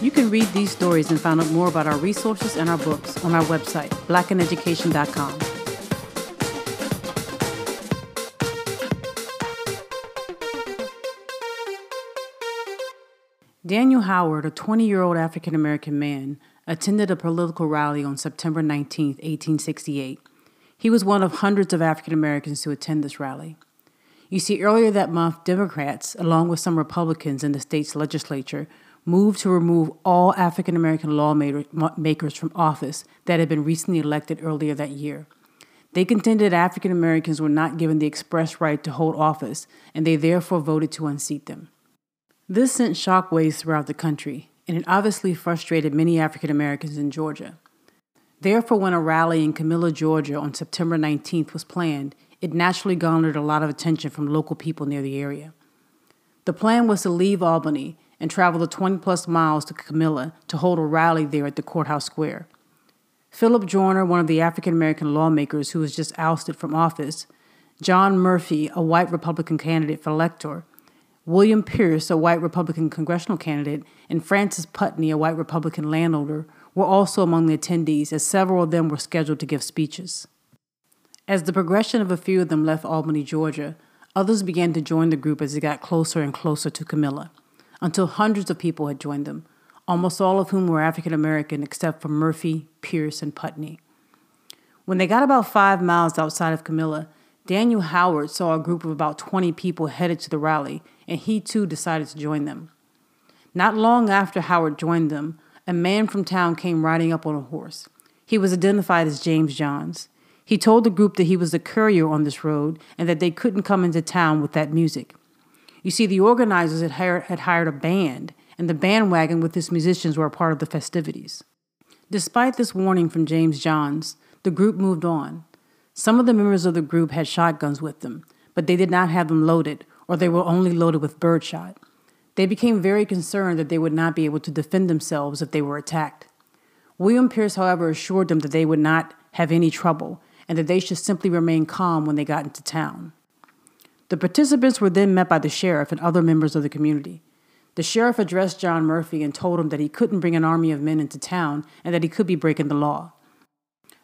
You can read these stories and find out more about our resources and our books on our website, blackandeducation.com. Daniel Howard, a 20 year old African American man, attended a political rally on September 19, 1868. He was one of hundreds of African Americans to attend this rally. You see, earlier that month, Democrats, along with some Republicans in the state's legislature, moved to remove all African American lawmakers from office that had been recently elected earlier that year. They contended African Americans were not given the express right to hold office, and they therefore voted to unseat them. This sent shockwaves throughout the country, and it obviously frustrated many African Americans in Georgia. Therefore, when a rally in Camilla, Georgia on September 19th was planned, it naturally garnered a lot of attention from local people near the area. The plan was to leave Albany and travel the 20 plus miles to Camilla to hold a rally there at the courthouse square. Philip Joiner, one of the African American lawmakers who was just ousted from office, John Murphy, a white Republican candidate for elector, William Pierce, a white Republican congressional candidate, and Francis Putney, a white Republican landowner, were also among the attendees, as several of them were scheduled to give speeches. As the progression of a few of them left Albany, Georgia, others began to join the group as it got closer and closer to Camilla, until hundreds of people had joined them, almost all of whom were African American except for Murphy, Pierce, and Putney. When they got about five miles outside of Camilla, Daniel Howard saw a group of about 20 people headed to the rally, and he too decided to join them. Not long after Howard joined them, a man from town came riding up on a horse. He was identified as James Johns. He told the group that he was the courier on this road and that they couldn't come into town with that music. You see, the organizers had hired, had hired a band, and the bandwagon with its musicians were a part of the festivities. Despite this warning from James Johns, the group moved on. Some of the members of the group had shotguns with them, but they did not have them loaded, or they were only loaded with birdshot. They became very concerned that they would not be able to defend themselves if they were attacked. William Pierce, however, assured them that they would not have any trouble and that they should simply remain calm when they got into town. The participants were then met by the sheriff and other members of the community. The sheriff addressed John Murphy and told him that he couldn't bring an army of men into town and that he could be breaking the law.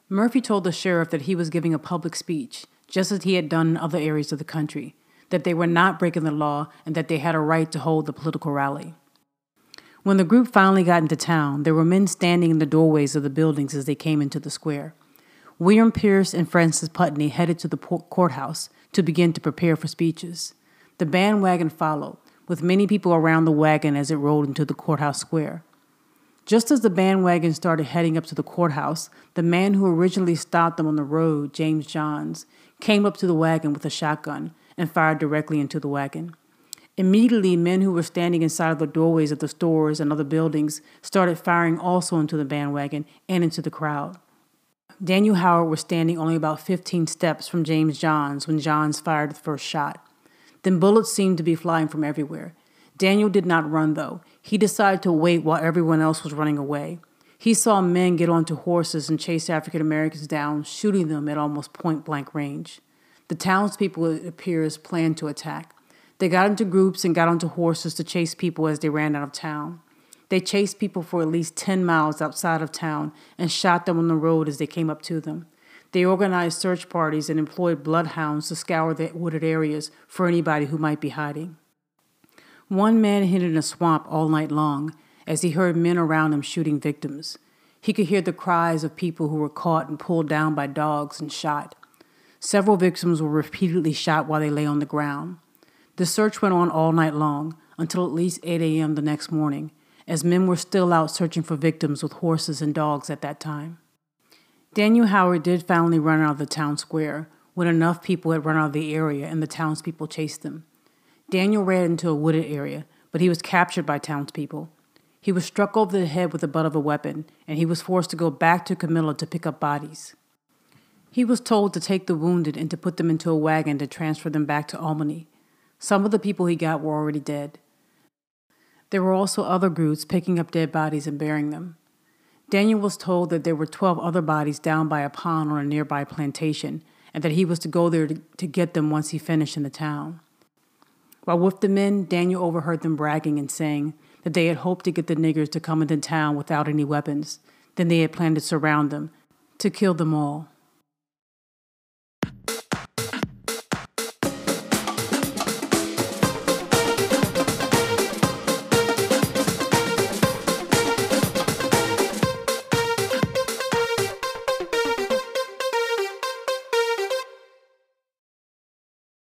Murphy told the sheriff that he was giving a public speech, just as he had done in other areas of the country, that they were not breaking the law and that they had a right to hold the political rally. When the group finally got into town, there were men standing in the doorways of the buildings as they came into the square. William Pierce and Francis Putney headed to the courthouse to begin to prepare for speeches. The bandwagon followed, with many people around the wagon as it rolled into the courthouse square. Just as the bandwagon started heading up to the courthouse, the man who originally stopped them on the road, James Johns, came up to the wagon with a shotgun and fired directly into the wagon. Immediately, men who were standing inside of the doorways of the stores and other buildings started firing also into the bandwagon and into the crowd. Daniel Howard was standing only about 15 steps from James Johns when Johns fired the first shot. Then bullets seemed to be flying from everywhere. Daniel did not run, though. He decided to wait while everyone else was running away. He saw men get onto horses and chase African Americans down, shooting them at almost point blank range. The townspeople, it appears, planned to attack. They got into groups and got onto horses to chase people as they ran out of town. They chased people for at least 10 miles outside of town and shot them on the road as they came up to them. They organized search parties and employed bloodhounds to scour the wooded areas for anybody who might be hiding. One man hid in a swamp all night long as he heard men around him shooting victims. He could hear the cries of people who were caught and pulled down by dogs and shot. Several victims were repeatedly shot while they lay on the ground. The search went on all night long until at least 8 a.m. the next morning as men were still out searching for victims with horses and dogs at that time. Daniel Howard did finally run out of the town square when enough people had run out of the area and the townspeople chased them. Daniel ran into a wooded area, but he was captured by townspeople. He was struck over the head with the butt of a weapon, and he was forced to go back to Camilla to pick up bodies. He was told to take the wounded and to put them into a wagon to transfer them back to Albany. Some of the people he got were already dead. There were also other groups picking up dead bodies and burying them. Daniel was told that there were 12 other bodies down by a pond on a nearby plantation and that he was to go there to, to get them once he finished in the town. While with the men, Daniel overheard them bragging and saying that they had hoped to get the niggers to come into town without any weapons. Then they had planned to surround them, to kill them all.